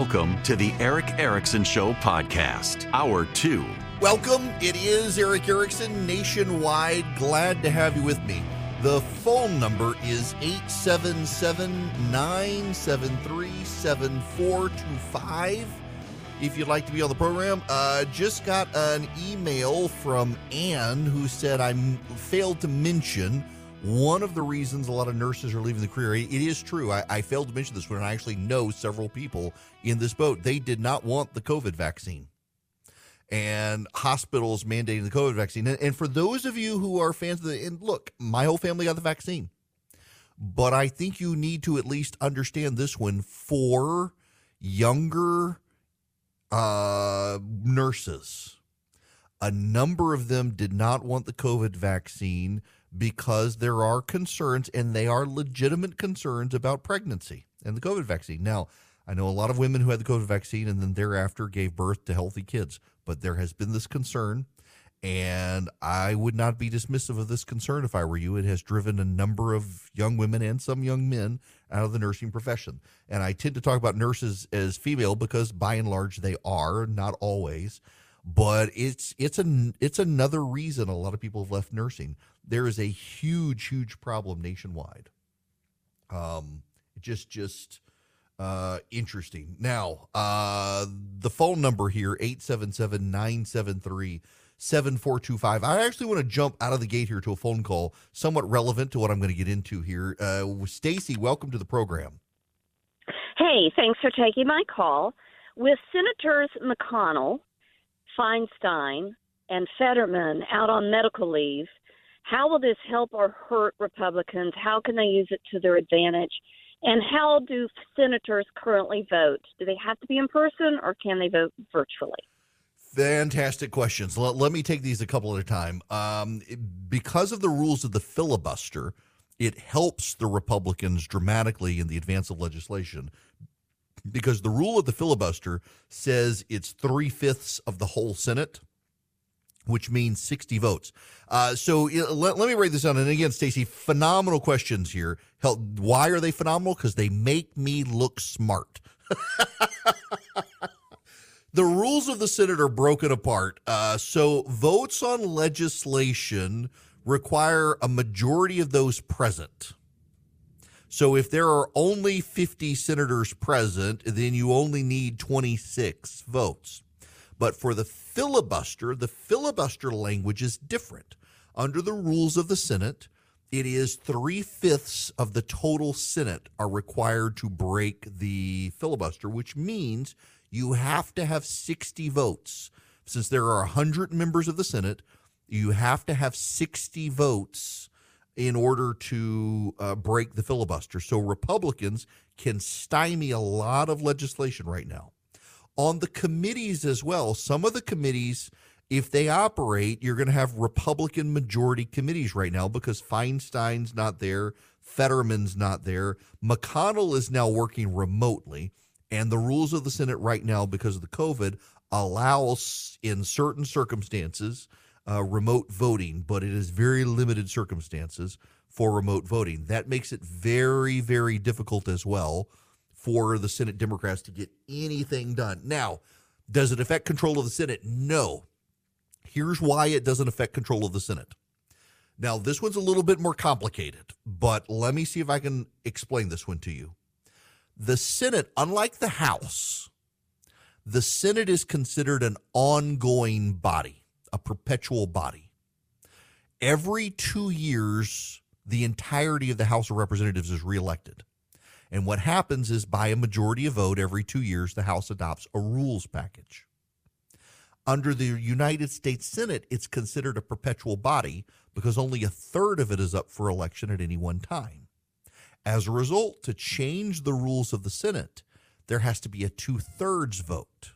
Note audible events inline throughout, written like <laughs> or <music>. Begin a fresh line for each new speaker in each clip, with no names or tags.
Welcome to the Erick Erickson Show podcast, Hour 2.
Welcome. It is Erick Erickson nationwide. Glad to have you with me. The phone number is 877 973 7425. If you'd like to be on the program, uh, just got an email from Ann who said I failed to mention one of the reasons a lot of nurses are leaving the career. It is true. I, I failed to mention this one. I actually know several people in this boat. They did not want the COVID vaccine and hospitals mandating the COVID vaccine. And, and, for those of you who are fans of the, and look, my whole family got the vaccine, but I think you need to at least understand this one for younger uh, nurses. A number of them did not want the COVID vaccine because there are concerns, and they are legitimate concerns about pregnancy and the COVID vaccine. Now, I know a lot of women who had the COVID vaccine and then thereafter gave birth to healthy kids, but there has been this concern. And I would not be dismissive of this concern if I were you. It has driven a number of young women and some young men out of the nursing profession. And I tend to talk about nurses as female because by and large they are, not always. But it's it's an it's another reason a lot of people have left nursing there is a huge, huge problem nationwide. Um, just, just uh, interesting. Now, uh, the phone number here, 877 973 7425. I actually want to jump out of the gate here to a phone call, somewhat relevant to what I'm going to get into here. Uh, Stacy, welcome to the program.
Hey, thanks for taking my call. With Senators McConnell, Feinstein, and Fetterman out on medical leave, how will this help or hurt Republicans? How can they use it to their advantage? And how do senators currently vote? Do they have to be in person or can they vote virtually?
Fantastic questions. Let, let me take these a couple at a time. Um, because of the rules of the filibuster, it helps the Republicans dramatically in the advance of legislation because the rule of the filibuster says it's three fifths of the whole Senate which means 60 votes. Uh, so let, let, me write this down. And again, Stacy, phenomenal questions here. Help, why are they phenomenal? Because they make me look smart. <laughs> the rules of the Senate are broken apart. Uh, so votes on legislation require a majority of those present. So if there are only 50 senators present, then you only need 26 votes. But for the filibuster, the filibuster language is different. Under the rules of the Senate, it is three fifths of the total Senate are required to break the filibuster, which means you have to have 60 votes. Since there are 100 members of the Senate, you have to have 60 votes in order to uh, break the filibuster. So Republicans can stymie a lot of legislation right now on the committees as well. Some of the committees, if they operate, you're going to have Republican majority committees right now because Feinstein's not there, Fetterman's not there. McConnell is now working remotely. And the rules of the Senate right now, because of the COVID, allows in certain circumstances uh, remote voting, but it is very limited circumstances for remote voting. That makes it very, very difficult as well for the Senate Democrats to get anything done. Now, does it affect control of the Senate? No. Here's why it doesn't affect control of the Senate. Now, this one's a little bit more complicated, but let me see if I can explain this one to you. The Senate, unlike the House, the Senate is considered an ongoing body, a perpetual body. Every two years, the entirety of the House of Representatives is reelected. And what happens is by a majority of vote every two years, the House adopts a rules package. Under the United States Senate, it's considered a perpetual body because only a third of it is up for election at any one time. As a result, to change the rules of the Senate, there has to be a two thirds vote.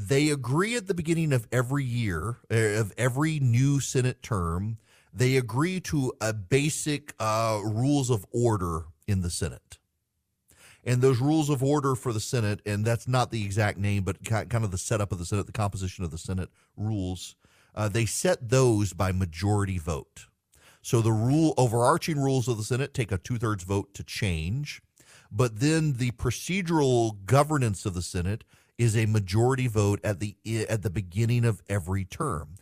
They agree at the beginning of every year, eh, of every new Senate term, they agree to a basic uh, rules of order in the Senate. And those rules of order for the Senate, and that's not the exact name, but kind of the setup of the Senate, the composition of the Senate rules, uh, they set those by majority vote. So the rule overarching rules of the Senate take a two thirds vote to change. But then the procedural governance of the Senate is a majority vote at the at the beginning of every term.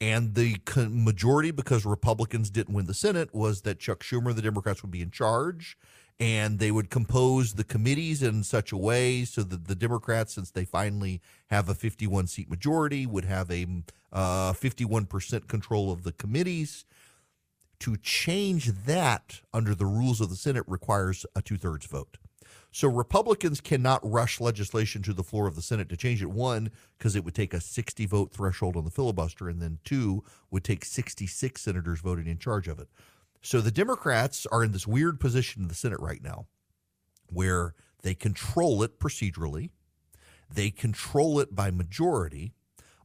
And the majority, because Republicans didn't win the Senate, was that Chuck Schumer, the Democrats, would be in charge and they would compose the committees in such a way so that the Democrats, since they finally have a 51 seat majority, would have a uh, 51% control of the committees. To change that under the rules of the Senate requires a two thirds vote. So Republicans cannot rush legislation to the floor of the Senate to change it. One, because it would take a 60 vote threshold on the filibuster, and then two, would take 66 senators voting in charge of it. So the Democrats are in this weird position in the Senate right now where they control it procedurally, they control it by majority,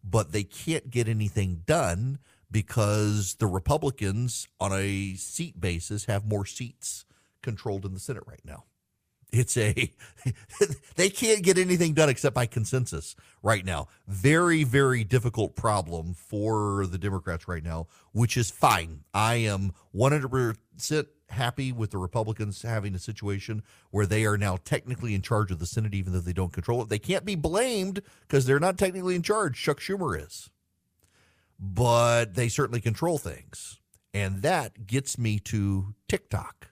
but they can't get anything done because the Republicans, on a seat basis, have more seats controlled in the Senate right now it's a <laughs> they can't get anything done except by consensus right now. Very very difficult problem for the democrats right now which is fine. I am 100% happy with the republicans having a situation where they are now technically in charge of the senate even though they don't control it. They can't be blamed because they're not technically in charge. Chuck schumer is. But they certainly control things. And that gets me to tiktok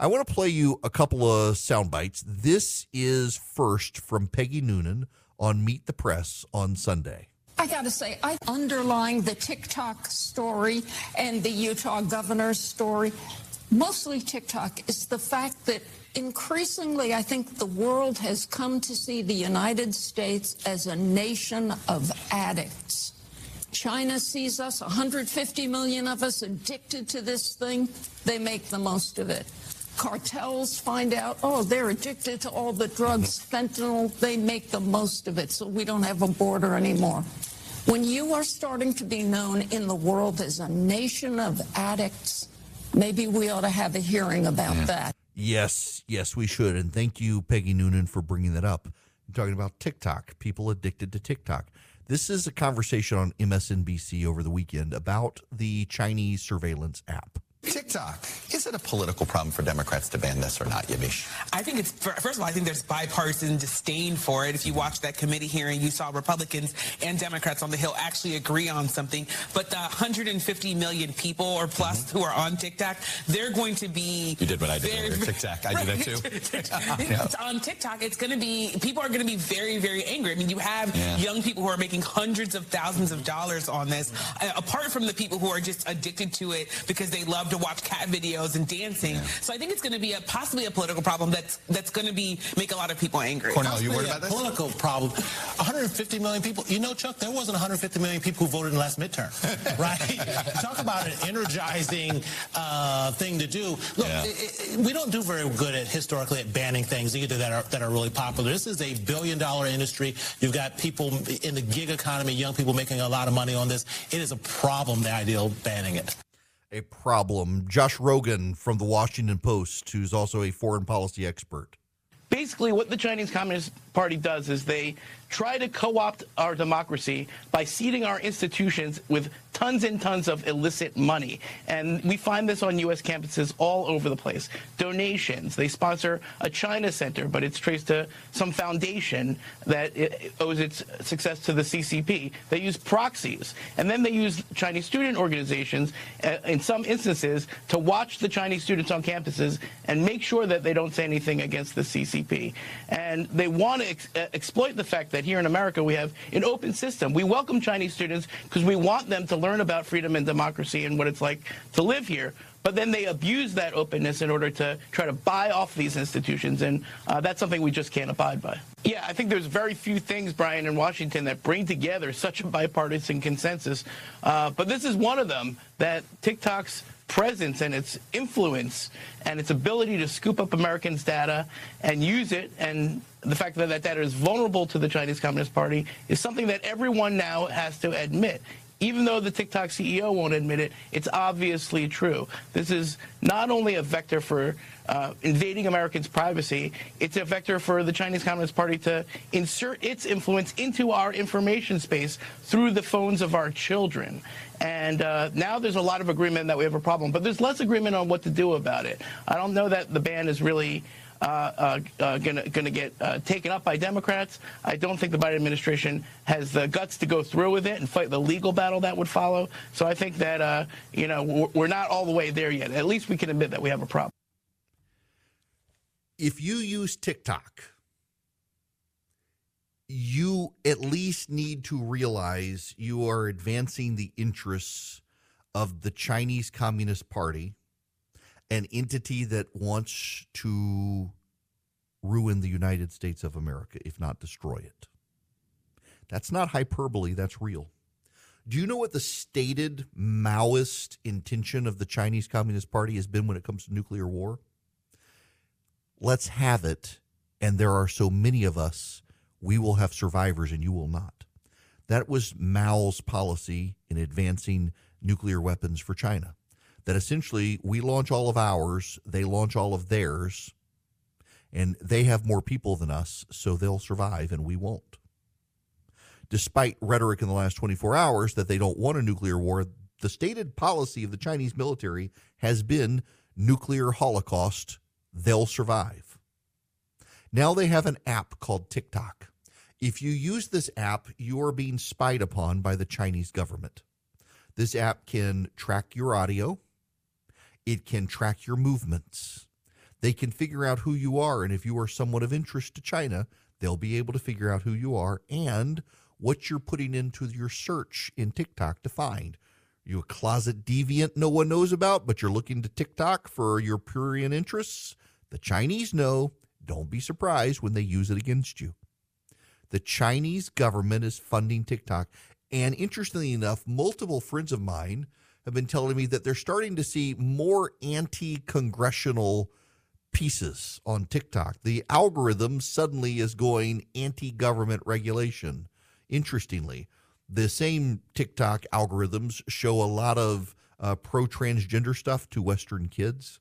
I want to play you a couple of sound bites. This is first from Peggy Noonan on Meet the Press on Sunday.
I got to say, I underlying the TikTok story and the Utah governor's story, mostly TikTok, is the fact that increasingly I think the world has come to see the United States as a nation of addicts. China sees us, 150 million of us addicted to this thing. They make the most of it cartels find out, oh, they're addicted to all the drugs, fentanyl, they make the most of it, so we don't have a border anymore. When you are starting to be known in the world as a nation of addicts, maybe we ought to have a hearing about yeah. that.
Yes, yes, we should. And thank you, Peggy Noonan, for bringing that up. I'm talking about TikTok, people addicted to TikTok. This is a conversation on MSNBC over the weekend about the Chinese surveillance app.
TikTok, is it a political problem for Democrats to ban this or not, Yamiche?
I think it's, first of all, I think there's bipartisan disdain for it. If you watch that committee hearing, you saw Republicans and Democrats on the Hill actually agree on something. But the 150 million people or plus mm-hmm. who are on TikTok, they're going to be.
You did what I did very, TikTok. I do that too. <laughs> <laughs> yeah.
On TikTok, it's going to be, people are going to be very, very angry. I mean, you have yeah. young people who are making hundreds of thousands of dollars on this, uh, apart from the people who are just addicted to it because they love to watch cat videos and dancing. Yeah. So I think it's going to be a possibly a political problem that's that's going to be make a lot of people angry.
Cornell, you worried about
this? Political problem. 150 million people. You know, Chuck, there wasn't 150 million people who voted in the last midterm, <laughs> right? Talk about an energizing uh, thing to do. Look, yeah. it, it, we don't do very good at historically at banning things either that are that are really popular. This is a billion dollar industry. You've got people in the gig economy, young people making a lot of money on this. It is a problem. The idea of banning it
a problem. Josh Rogin from the Washington Post, who's also a foreign policy expert.
Basically, what the Chinese Communist Party does is they try to co opt our democracy by seeding our institutions with tons and tons of illicit money. And we find this on U.S. campuses all over the place. Donations. They sponsor a China center, but it's traced to some foundation that owes its success to the CCP. They use proxies. And then they use Chinese student organizations, uh, in some instances, to watch the Chinese students on campuses and make sure that they don't say anything against the CCP. And they want to ex- uh, exploit the fact that here in America we have an open system. We welcome Chinese students because we want them to learn about freedom and democracy and what it's like to live here. But then they abuse that openness in order to try to buy off these institutions, and uh, that's something we just can't abide by. Yeah, I think there's very few things, Brian, in Washington that bring together such a bipartisan consensus. Uh, but this is one of them that TikTok's presence and its influence and its ability to scoop up Americans' data and use it and the fact that that data is vulnerable to the Chinese Communist Party is something that everyone now has to admit. Even though the TikTok CEO won't admit it, it's obviously true. This is not only a vector for uh, invading Americans' privacy, it's a vector for the Chinese Communist Party to insert its influence into our information space through the phones of our children. And uh, now there's a lot of agreement that we have a problem, but there's less agreement on what to do about it. I don't know that the ban is really uh, uh, going to get uh, taken up by Democrats. I don't think the Biden administration has the guts to go through with it and fight the legal battle that would follow. So I think that, uh, you know, we're not all the way there yet. At least we can admit that we have a problem.
If you use TikTok, you at least need to realize you are advancing the interests of the Chinese Communist Party, an entity that wants to ruin the United States of America, if not destroy it. That's not hyperbole, that's real. Do you know what the stated Maoist intention of the Chinese Communist Party has been when it comes to nuclear war? Let's have it, and there are so many of us, we will have survivors and you will not. That was Mao's policy in advancing nuclear weapons for China. That essentially we launch all of ours, they launch all of theirs, and they have more people than us, so they'll survive and we won't. Despite rhetoric in the last 24 hours that they don't want a nuclear war, the stated policy of the Chinese military has been nuclear holocaust, they'll survive. Now they have an app called TikTok. If you use this app, you are being spied upon by the Chinese government. This app can track your audio, it can track your movements. They can figure out who you are. And if you are someone of interest to China, they'll be able to figure out who you are and what you're putting into your search in TikTok to find. Are you a closet deviant no one knows about, but you're looking to TikTok for your prurient interests? The Chinese know. Don't be surprised when they use it against you. The Chinese government is funding TikTok. And interestingly enough, multiple friends of mine have been telling me that they're starting to see more anti congressional pieces on TikTok. The algorithm suddenly is going anti government regulation. Interestingly, the same TikTok algorithms show a lot of uh, pro transgender stuff to Western kids.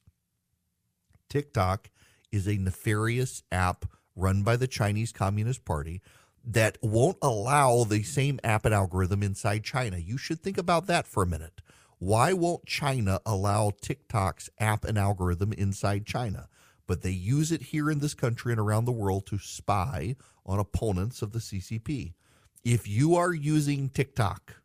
TikTok is a nefarious app run by the Chinese Communist Party that won't allow the same app and algorithm inside China. You should think about that for a minute. Why won't China allow TikTok's app and algorithm inside China? But they use it here in this country and around the world to spy on opponents of the CCP. If you are using TikTok,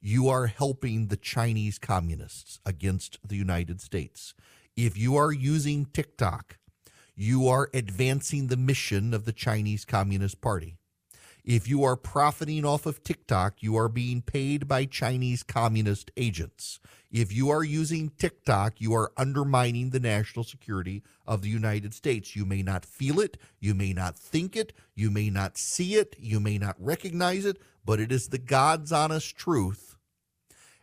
you are helping the Chinese communists against the United States. If you are using TikTok, you are advancing the mission of the Chinese Communist Party. If you are profiting off of TikTok, you are being paid by Chinese communist agents. If you are using TikTok, you are undermining the national security of the United States. You may not feel it, you may not think it, you may not see it, you may not recognize it, but it is the God's honest truth.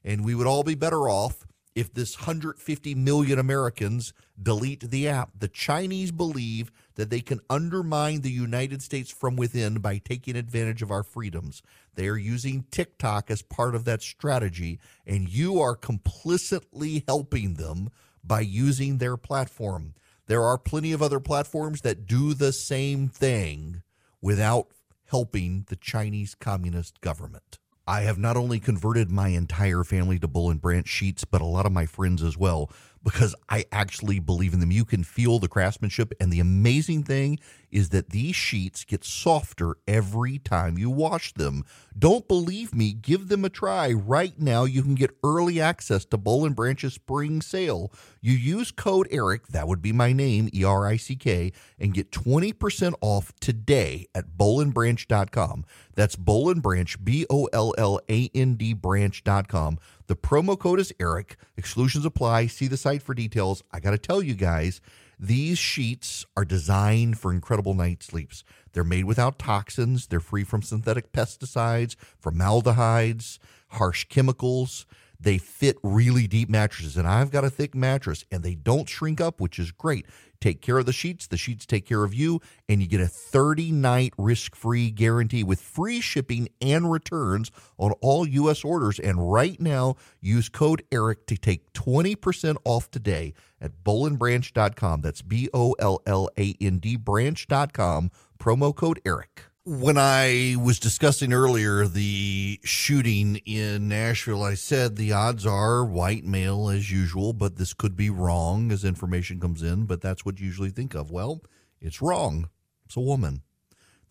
And we would all be better off if this 150 million Americans delete the app. The Chinese believe that they can undermine the United States from within by taking advantage of our freedoms. They are using TikTok as part of that strategy, and you are complicitly helping them by using their platform. There are plenty of other platforms that do the same thing without helping the Chinese Communist government. I have not only converted my entire family to Boll and Branch sheets, but a lot of my friends as well, because I actually believe in them. You can feel the craftsmanship. And the amazing thing is that these sheets get softer every time you wash them. Don't believe me? Give them a try. Right now, you can get early access to Boll and Branch's spring sale. You use code ERICK, that would be my name, E R I C K, and get 20% off today at bollandbranch.com. That's Boll and Branch, B O L L A N D branch.com. The promo code is ERICK. Exclusions apply. See the site for details. I got to tell you guys, these sheets are designed for incredible night sleeps. They're made without toxins, they're free from synthetic pesticides, formaldehydes, harsh chemicals. They fit really deep mattresses, and I've got a thick mattress, and they don't shrink up, which is great. Take care of the sheets, the sheets take care of you, and you get a 30 night risk free guarantee with free shipping and returns on all U.S. orders. And right now, use code ERICK to take 20% off today at bollandbranch.com. That's B O L L A N D branch.com, promo code ERICK. When I was discussing earlier the shooting in Nashville, I said the odds are white male as usual, but this could be wrong as information comes in, but that's what you usually think of. Well, it's wrong. It's a woman.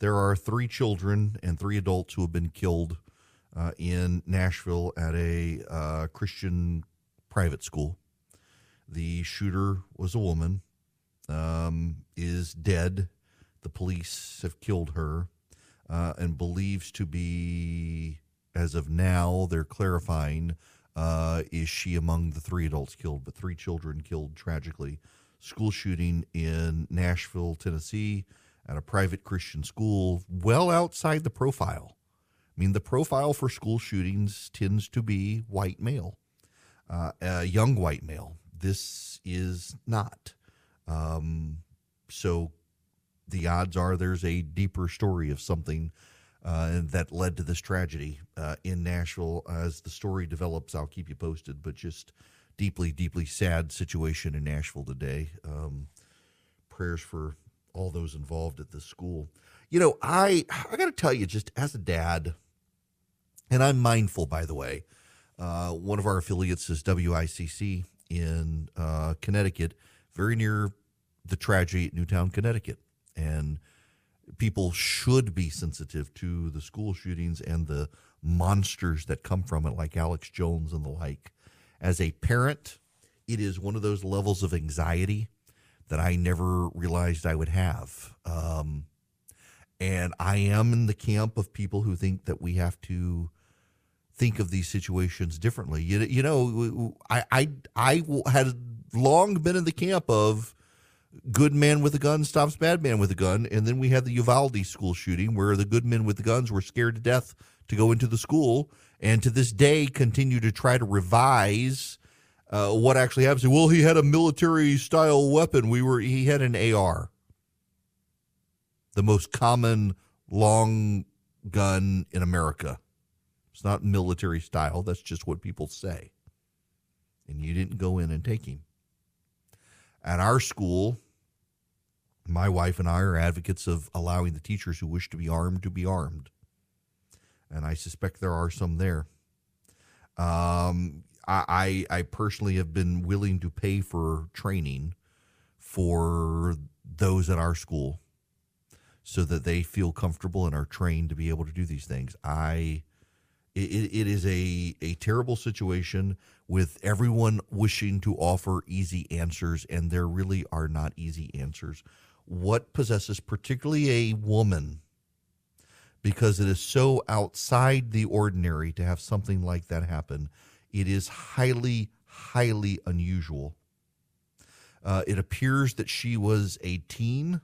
There are three children and three adults who have been killed uh, in Nashville at a uh, Christian private school. The shooter was a woman, um, is dead. The police have killed her uh, and believes to be, as of now, they're clarifying, uh, is she among the three adults killed, but three children killed tragically. School shooting in Nashville, Tennessee, at a private Christian school, well outside the profile. I mean, the profile for school shootings tends to be white male, uh, a young white male. This is not. Um, so the odds are there's a deeper story of something uh, that led to this tragedy uh, in Nashville. As the story develops, I'll keep you posted. But just deeply, deeply sad situation in Nashville today. Um, prayers for all those involved at this school. You know, I I got to tell you, just as a dad, and I'm mindful, by the way. Uh, one of our affiliates is WICC in uh, Connecticut, very near the tragedy at Newtown, Connecticut and people should be sensitive to the school shootings and the monsters that come from it, like Alex Jones and the like. As a parent, it is one of those levels of anxiety that I never realized I would have. Um, and I am in the camp of people who think that we have to think of these situations differently. You, you know, I, I, I had long been in the camp of good man with a gun stops bad man with a gun. And then we had the Uvalde school shooting where the good men with the guns were scared to death to go into the school and to this day continue to try to revise uh, what actually happened. Well, he had a military style weapon. We were he had an AR, the most common long gun in America. It's not military style. That's just what people say. And you didn't go in and take him. At our school, my wife and I are advocates of allowing the teachers who wish to be armed to be armed. And I suspect there are some there. Um, I, I personally have been willing to pay for training for those at our school so that they feel comfortable and are trained to be able to do these things. I it, it is a, a terrible situation with everyone wishing to offer easy answers, and there really are not easy answers what possesses particularly a woman because it is so outside the ordinary to have something like that happen. It is highly, highly unusual. Uh, it appears that she was a teen,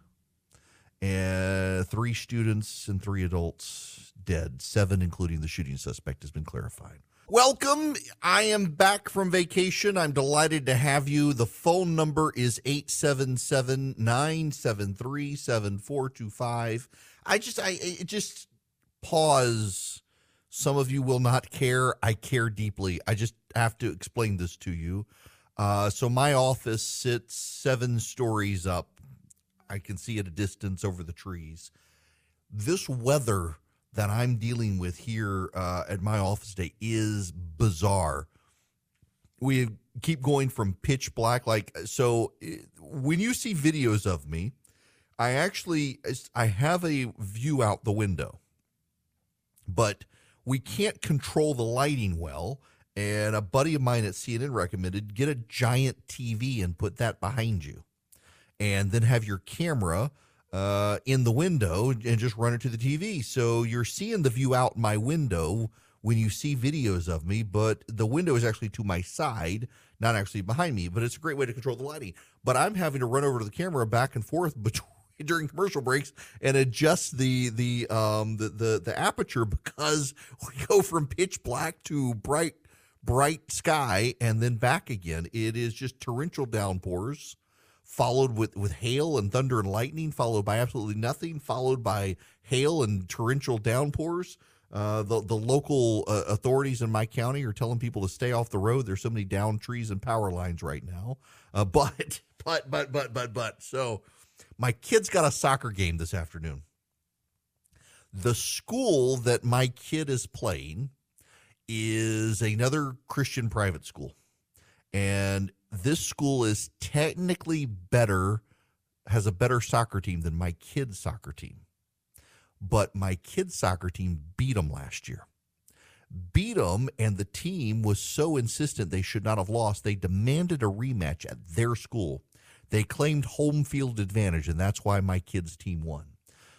and three students and three adults dead. Seven, including the shooting suspect, has been clarified. Welcome. I am back from vacation. I'm delighted to have you. The phone number is 877 973 7425. I just, I just pause. Some of you will not care. I care deeply. I just have to explain this to you. Uh, so, my office sits seven stories up. I can see at a distance over the trees. This weather that I'm dealing with here uh, at my office today is bizarre. We keep going from pitch black, like so. When you see videos of me, I actually I have a view out the window, but we can't control the lighting well. And a buddy of mine at CNN recommended get a giant TV and put that behind you, and then have your camera uh, in the window and just run it to the TV. So you're seeing the view out my window when you see videos of me, but the window is actually to my side, not actually behind me. But it's a great way to control the lighting. But I'm having to run over to the camera back and forth <laughs> between during commercial breaks and adjust the the um the the, the aperture because <laughs> we go from pitch black to bright bright sky and then back again. It is just torrential downpours followed with, with hail and thunder and lightning, followed by absolutely nothing, followed by hail and torrential downpours. Uh, the the local uh, authorities in my county are telling people to stay off the road. There's so many down trees and power lines right now. Uh, <laughs> but but but but but but so my kids got a soccer game this afternoon. The school that my kid is playing is another Christian private school. And this school is technically better, has a better soccer team than my kid's soccer team. But my kid's soccer team beat them last year. Beat them, and the team was so insistent they should not have lost. They demanded a rematch at their school. They claimed home field advantage, and that's why my kid's team won.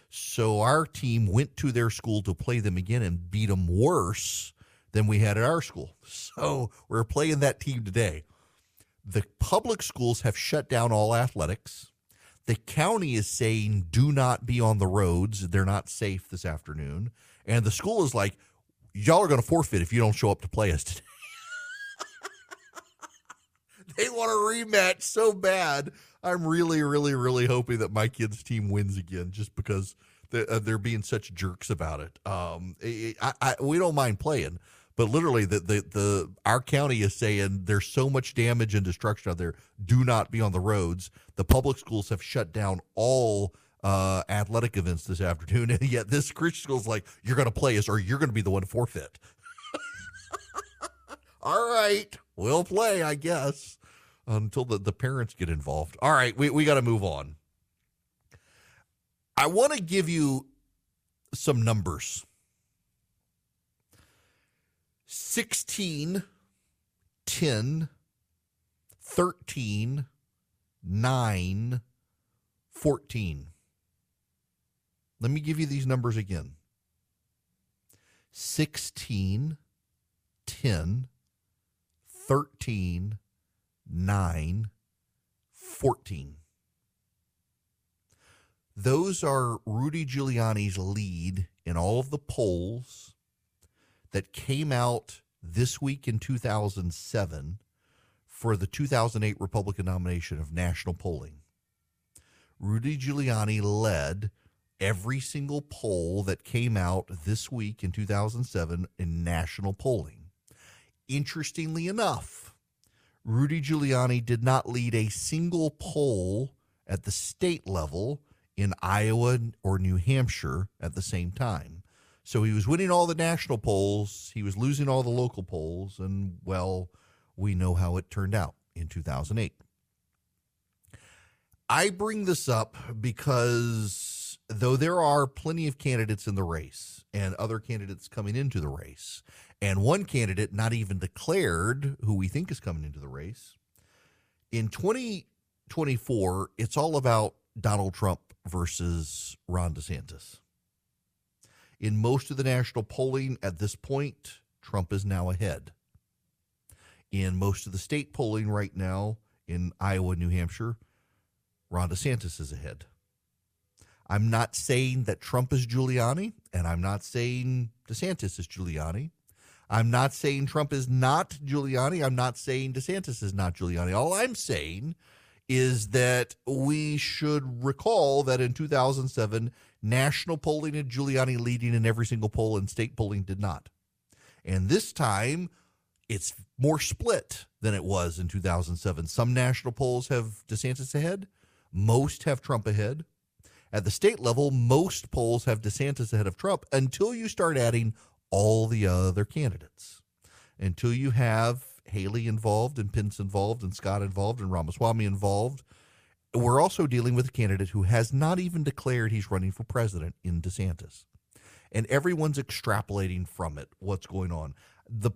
So our team went to their school to play them again and beat them worse than we had at our school. <laughs> So we're playing that team today. The public schools have shut down all athletics. The county is saying do not be on the roads. They're not safe this afternoon. And the school is like, y'all are going to forfeit if you don't show up to play us today. <laughs> they want a rematch so bad. I'm really, really, really hoping that my kids' team wins again just because they're, uh, they're being such jerks about it. Um, I, I, we don't mind playing, but literally, the, the the our county is saying there's so much damage and destruction out there. Do not be on the roads. The public schools have shut down all uh, athletic events this afternoon, <laughs> and yet this Christian school is like, you're going to play us, or you're going to be the one to forfeit. <laughs> all right, we'll play, I guess, until the, the parents get involved. All right, we, we got to move on. I want to give you some numbers 16, 10, 13, 9, 14. Let me give you these numbers again 16, 10, 13, 9, 14. Those are Rudy Giuliani's lead in all of the polls that came out this week in 2007 for the 2008 Republican nomination of national polling. Rudy Giuliani led every single poll that came out this week in 2007 in national polling. Interestingly enough, Rudy Giuliani did not lead a single poll at the state level in Iowa or New Hampshire at the same time. So he was winning all the national polls, he was losing all the local polls, and well, we know how it turned out in 2008. I bring this up because though there are plenty of candidates in the race and other candidates coming into the race, and one candidate not even declared who we think is coming into the race, in 2024, it's all about Donald Trump versus Ron DeSantis. In most of the national polling at this point, Trump is now ahead. In most of the state polling right now in Iowa, New Hampshire, Ron DeSantis is ahead. I'm not saying that Trump is Giuliani, and I'm not saying DeSantis is Giuliani. I'm not saying Trump is not Giuliani. I'm not saying DeSantis is not Giuliani. All I'm saying is that we should recall that in 2007, national polling had Giuliani leading in every single poll, and state polling did not. And this time, it's more split than it was in 2007. Some national polls have DeSantis ahead, most have Trump ahead. At the state level, most polls have DeSantis ahead of Trump until you start adding all the other candidates. Until you have Haley involved and Pence involved and Scott involved and Ramaswamy involved. We're also dealing with a candidate who has not even declared he's running for president in DeSantis. And everyone's extrapolating from it what's going on. The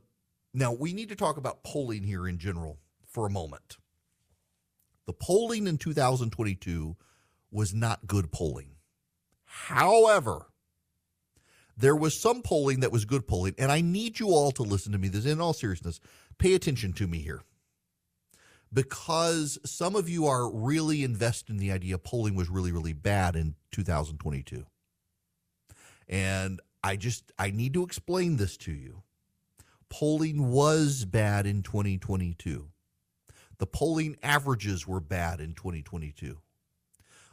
now we need to talk about polling here in general for a moment. The polling in 2022 was not good polling. However, there was some polling that was good polling, and I need you all to listen to me. This, in all seriousness, pay attention to me here, because some of you are really invested in the idea polling was really, really bad in 2022, and I just I need to explain this to you. Polling was bad in 2022. The polling averages were bad in 2022.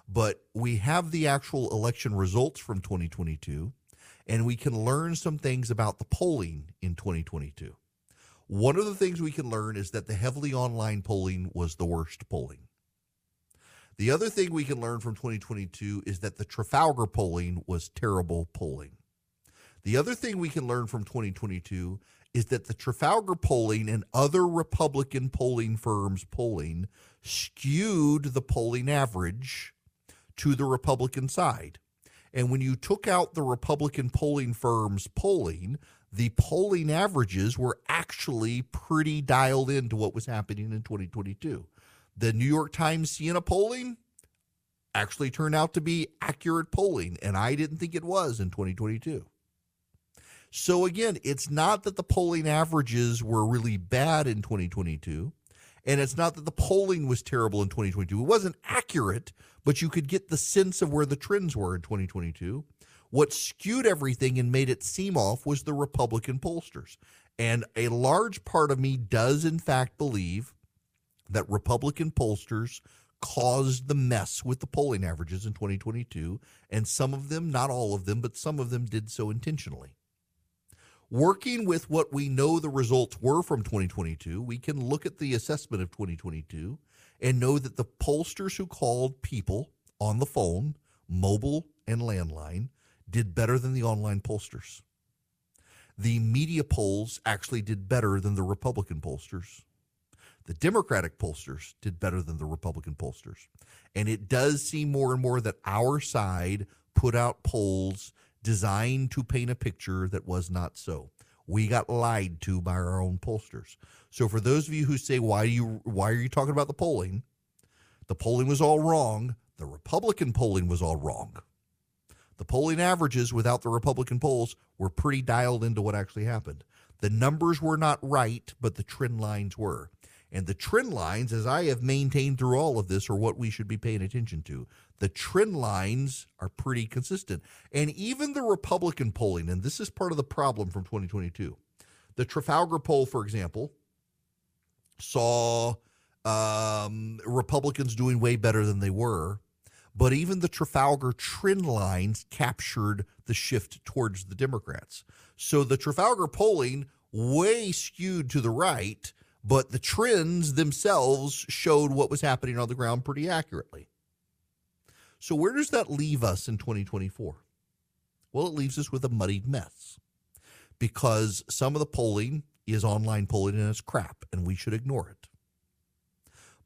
But we have the actual election results from 2022 and we can learn some things about the polling in 2022. One of the things we can learn is that the heavily online polling was the worst polling. The other thing we can learn from 2022 is that the Trafalgar polling was terrible polling. The other thing we can learn from 2022 is that the Trafalgar polling and other Republican polling firms' polling skewed the polling average to the Republican side. And when you took out the Republican polling firms' polling, the polling averages were actually pretty dialed into what was happening in 2022. The New York Times Siena polling actually turned out to be accurate polling, and I didn't think it was in 2022. So again, it's not that the polling averages were really bad in 2022, and it's not that the polling was terrible in 2022. It wasn't accurate, but you could get the sense of where the trends were in 2022. What skewed everything and made it seem off was the Republican pollsters. And a large part of me does, in fact, believe that Republican pollsters caused the mess with the polling averages in 2022. And some of them, not all of them, but some of them did so intentionally. Working with what we know the results were from 2022, we can look at the assessment of 2022 and know that the pollsters who called people on the phone, mobile, and landline did better than the online pollsters. The media polls actually did better than the Republican pollsters. The Democratic pollsters did better than the Republican pollsters. And it does seem more and more that our side put out polls designed to paint a picture that was not so. We got lied to by our own pollsters. So for those of you who say why do you why are you talking about the polling? The polling was all wrong. The Republican polling was all wrong. Polling averages without the Republican polls were pretty dialed into what actually happened. The numbers were not right, but the trend lines were. And the trend lines, as I have maintained through all of this, are what we should be paying attention to. The trend lines are pretty consistent. And even the Republican polling, and this is part of the problem from 2022. The Trafalgar poll, for example, saw um, Republicans doing way better than they were. But even the Trafalgar trend lines captured the shift towards the Democrats. So the Trafalgar polling way skewed to the right but the trends themselves showed what was happening on the ground pretty accurately. So, where does that leave us in 2024? Well, it leaves us with a muddied mess because some of the polling is online polling and it's crap, and we should ignore it.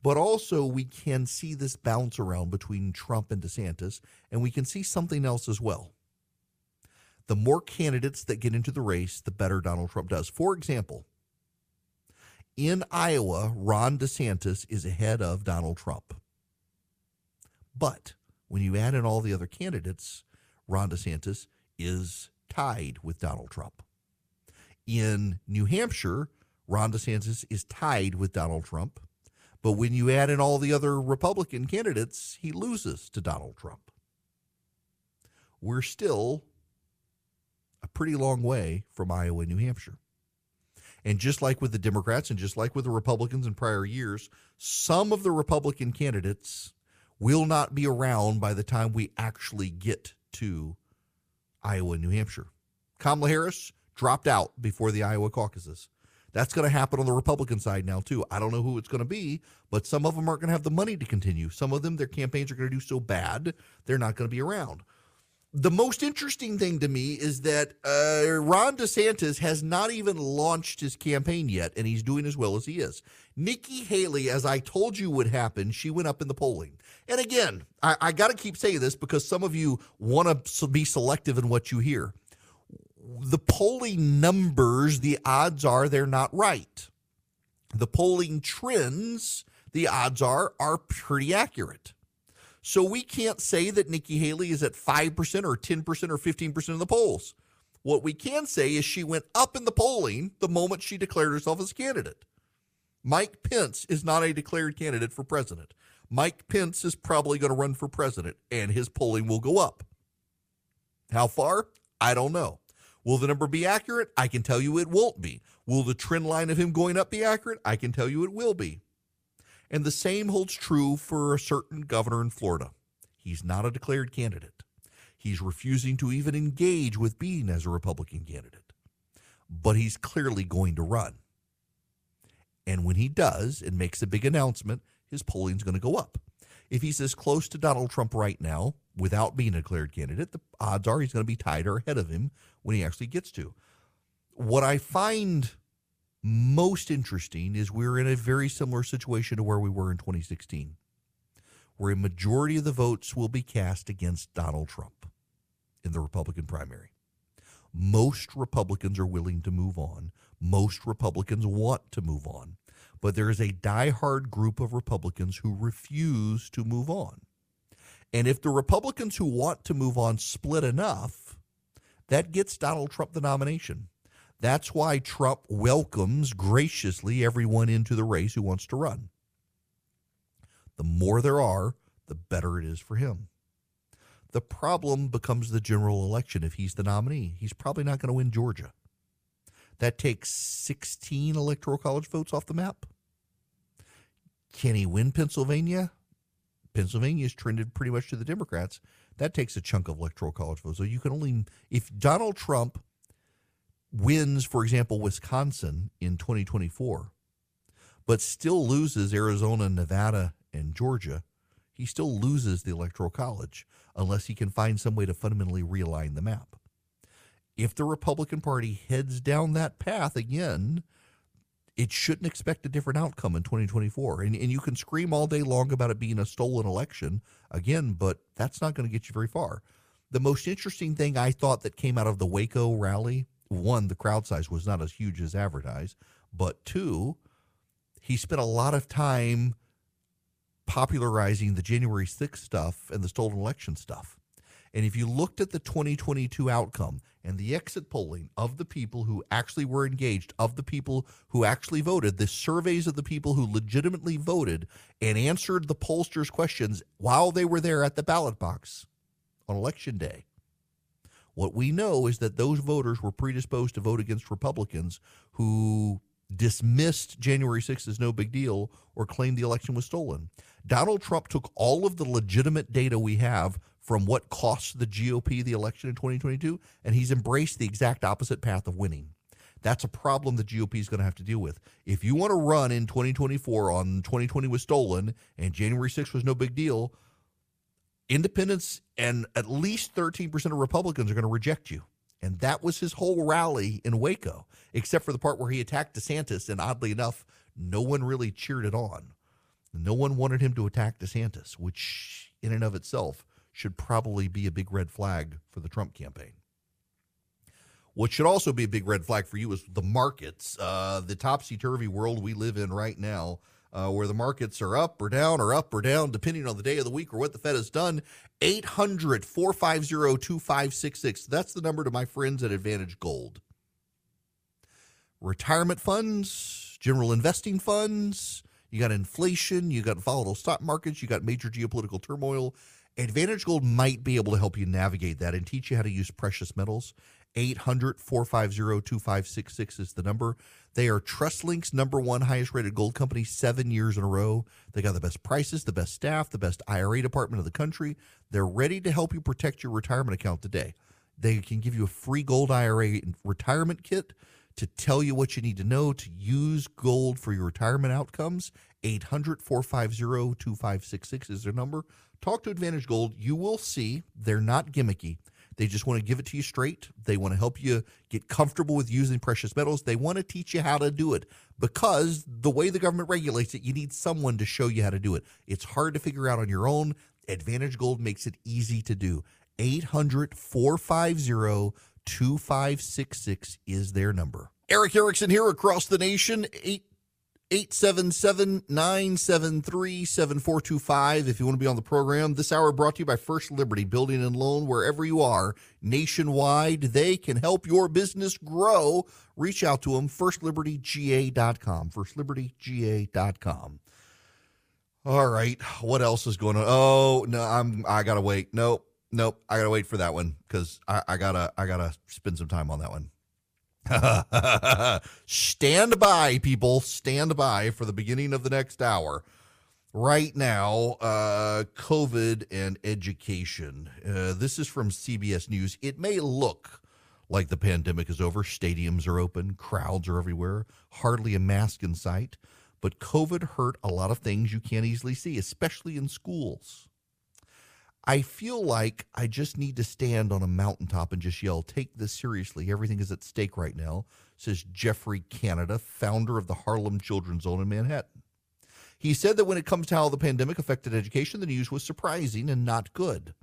But also, we can see this bounce around between Trump and DeSantis, and we can see something else as well. The more candidates that get into the race, the better Donald Trump does. For example, in Iowa, Ron DeSantis is ahead of Donald Trump. But when you add in all the other candidates, Ron DeSantis is tied with Donald Trump. In New Hampshire, Ron DeSantis is tied with Donald Trump. But when you add in all the other Republican candidates, he loses to Donald Trump. We're still a pretty long way from Iowa and New Hampshire. And just like with the Democrats and just like with the Republicans in prior years, some of the Republican candidates will not be around by the time we actually get to Iowa and New Hampshire. Kamala Harris dropped out before the Iowa caucuses. That's going to happen on the Republican side now, too. I don't know who it's going to be, but some of them aren't going to have the money to continue. Some of them, their campaigns are going to do so bad, they're not going to be around the most interesting thing to me is that uh, Ron DeSantis has not even launched his campaign yet, and he's doing as well as he is. Nikki Haley, as I told you would happen, she went up in the polling. And again, I, I got to keep saying this because some of you want to be selective in what you hear. The polling numbers, the odds are they're not right. The polling trends, the odds are, are pretty accurate. So we can't say that Nikki Haley is at 5% or 10% or 15% of the polls. What we can say is she went up in the polling the moment she declared herself as a candidate. Mike Pence is not a declared candidate for president. Mike Pence is probably going to run for president and his polling will go up. How far? I don't know. Will the number be accurate? I can tell you it won't be. Will the trend line of him going up be accurate? I can tell you it will be. And the same holds true for a certain governor in Florida. He's not a declared candidate. He's refusing to even engage with being as a Republican candidate. But he's clearly going to run. And when he does and makes a big announcement, his polling's going to go up. If he's as close to Donald Trump right now without being a declared candidate, the odds are he's going to be tied or ahead of him when he actually gets to. What I find most interesting is we're in a very similar situation to where we were in 2016, where a majority of the votes will be cast against Donald Trump in the Republican primary. Most Republicans are willing to move on. Most Republicans want to move on. But there is a diehard group of Republicans who refuse to move on. And if the Republicans who want to move on split enough, that gets Donald Trump the nomination. That's why Trump welcomes graciously everyone into the race who wants to run. The more there are, the better it is for him. The problem becomes the general election if he's the nominee. He's probably not going to win Georgia. That takes 16 electoral college votes off the map. Can he win Pennsylvania? Pennsylvania's trended pretty much to the Democrats. That takes a chunk of electoral college votes. So you can only, if Donald Trump wins, for example, Wisconsin in 2024, but still loses Arizona, Nevada, and Georgia, he still loses the Electoral College unless he can find some way to fundamentally realign the map. If the Republican Party heads down that path again, it shouldn't expect a different outcome in 2024. And, and you can scream all day long about it being a stolen election again, but that's not going to get you very far. The most interesting thing I thought that came out of the Waco rally one, the crowd size was not as huge as advertised, but two, he spent a lot of time popularizing the January 6th stuff and the stolen election stuff. And if you looked at the 2022 outcome and the exit polling of the people who actually were engaged, of the people who actually voted, the surveys of the people who legitimately voted and answered the pollsters' questions while they were there at the ballot box on election day, what we know is that those voters were predisposed to vote against Republicans who dismissed January 6th as no big deal or claimed the election was stolen. Donald Trump took all of the legitimate data we have from what cost the GOP the election in 2022, and he's embraced the exact opposite path of winning. That's a problem the GOP is going to have to deal with. If you want to run in 2024 on 2020 was stolen and January 6th was no big deal, independents and at least 13% of Republicans are going to reject you. And that was his whole rally in Waco, except for the part where he attacked DeSantis. And oddly enough, no one really cheered it on. No one wanted him to attack DeSantis, which in and of itself should probably be a big red flag for the Trump campaign. What should also be a big red flag for you is the markets, uh, the topsy turvy world we live in right now uh, where the markets are up or down or up or down, depending on the day of the week or what the Fed has done. 800 450 2566. That's the number to my friends at Advantage Gold. Retirement funds, general investing funds, you got inflation, you got volatile stock markets, you got major geopolitical turmoil. Advantage Gold might be able to help you navigate that and teach you how to use precious metals. 800 450 2566 is the number. They are TrustLink's number one highest rated gold company seven years in a row. They got the best prices, the best staff, the best IRA department of the country. They're ready to help you protect your retirement account today. They can give you a free gold IRA retirement kit to tell you what you need to know to use gold for your retirement outcomes. 800 450 2566 is their number. Talk to Advantage Gold. You will see they're not gimmicky. They just want to give it to you straight. They want to help you get comfortable with using precious metals. They want to teach you how to do it because the way the government regulates it, you need someone to show you how to do it. It's hard to figure out on your own. Advantage Gold makes it easy to do. 800 450 2566 is their number. Erick Erickson here across the nation. 8 877 973 7425 if you want to be on the program. This hour brought to you by First Liberty Building and Loan, wherever you are nationwide. They can help your business grow. Reach out to them, firstlibertyga.com. Firstlibertyga.com. All right. What else is going on? Oh, no, I'm I gotta wait. Nope. Nope. I gotta wait for that one because I, I gotta I gotta spend some time on that one. <laughs> Stand by, people. Stand by for the beginning of the next hour. Right now, uh, COVID and education. Uh, this is from CBS News. It may look like the pandemic is over. Stadiums are open, crowds are everywhere, hardly a mask in sight. but COVID hurt a lot of things you can't easily see, especially in schools. I feel like I just need to stand on a mountaintop and just yell, take this seriously. Everything is at stake right now, says Geoffrey Canada, founder of the Harlem Children's Zone in Manhattan. He said that when it comes to how the pandemic affected education, the news was surprising and not good.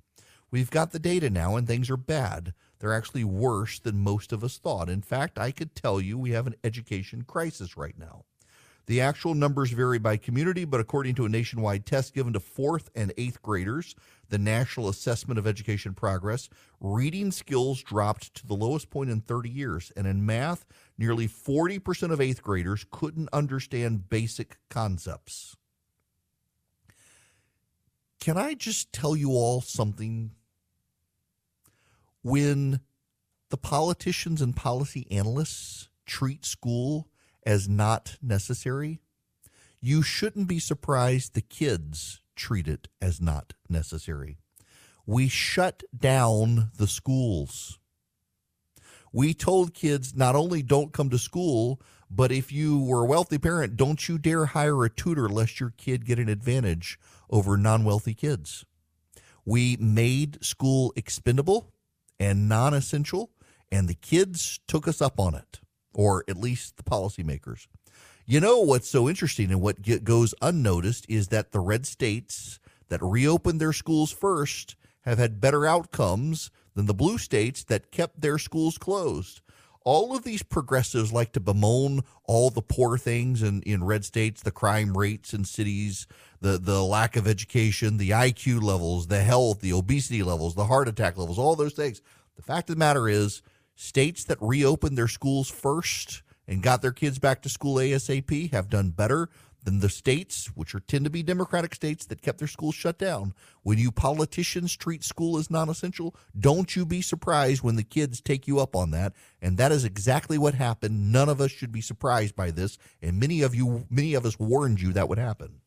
We've got the data now, and things are bad. They're actually worse than most of us thought. In fact, I could tell you we have an education crisis right now. The actual numbers vary by community, but according to a nationwide test given to fourth and eighth graders, the National Assessment of Education Progress, reading skills dropped to the lowest point in 30 years. And in math, nearly 40% of eighth graders couldn't understand basic concepts. Can I just tell you all something? When the politicians and policy analysts treat school as not necessary, you shouldn't be surprised the kids treat it as not necessary. We shut down the schools. We told kids not only don't come to school, but if you were a wealthy parent, don't you dare hire a tutor lest your kid get an advantage over non wealthy kids. We made school expendable and non essential, and the kids took us up on it or at least the policymakers. You know what's so interesting and what get, goes unnoticed is that the red states that reopened their schools first have had better outcomes than the blue states that kept their schools closed. All of these progressives like to bemoan all the poor things in, in red states, the crime rates in cities, the, the lack of education, the IQ levels, the health, the obesity levels, the heart attack levels, all those things. The fact of the matter is, States that reopened their schools first and got their kids back to school ASAP have done better than the states, which are tend to be Democratic states that kept their schools shut down. When you politicians treat school as non-essential, don't you be surprised when the kids take you up on that. And that is exactly what happened. None of us should be surprised by this, and many of you, many of us warned you that would happen.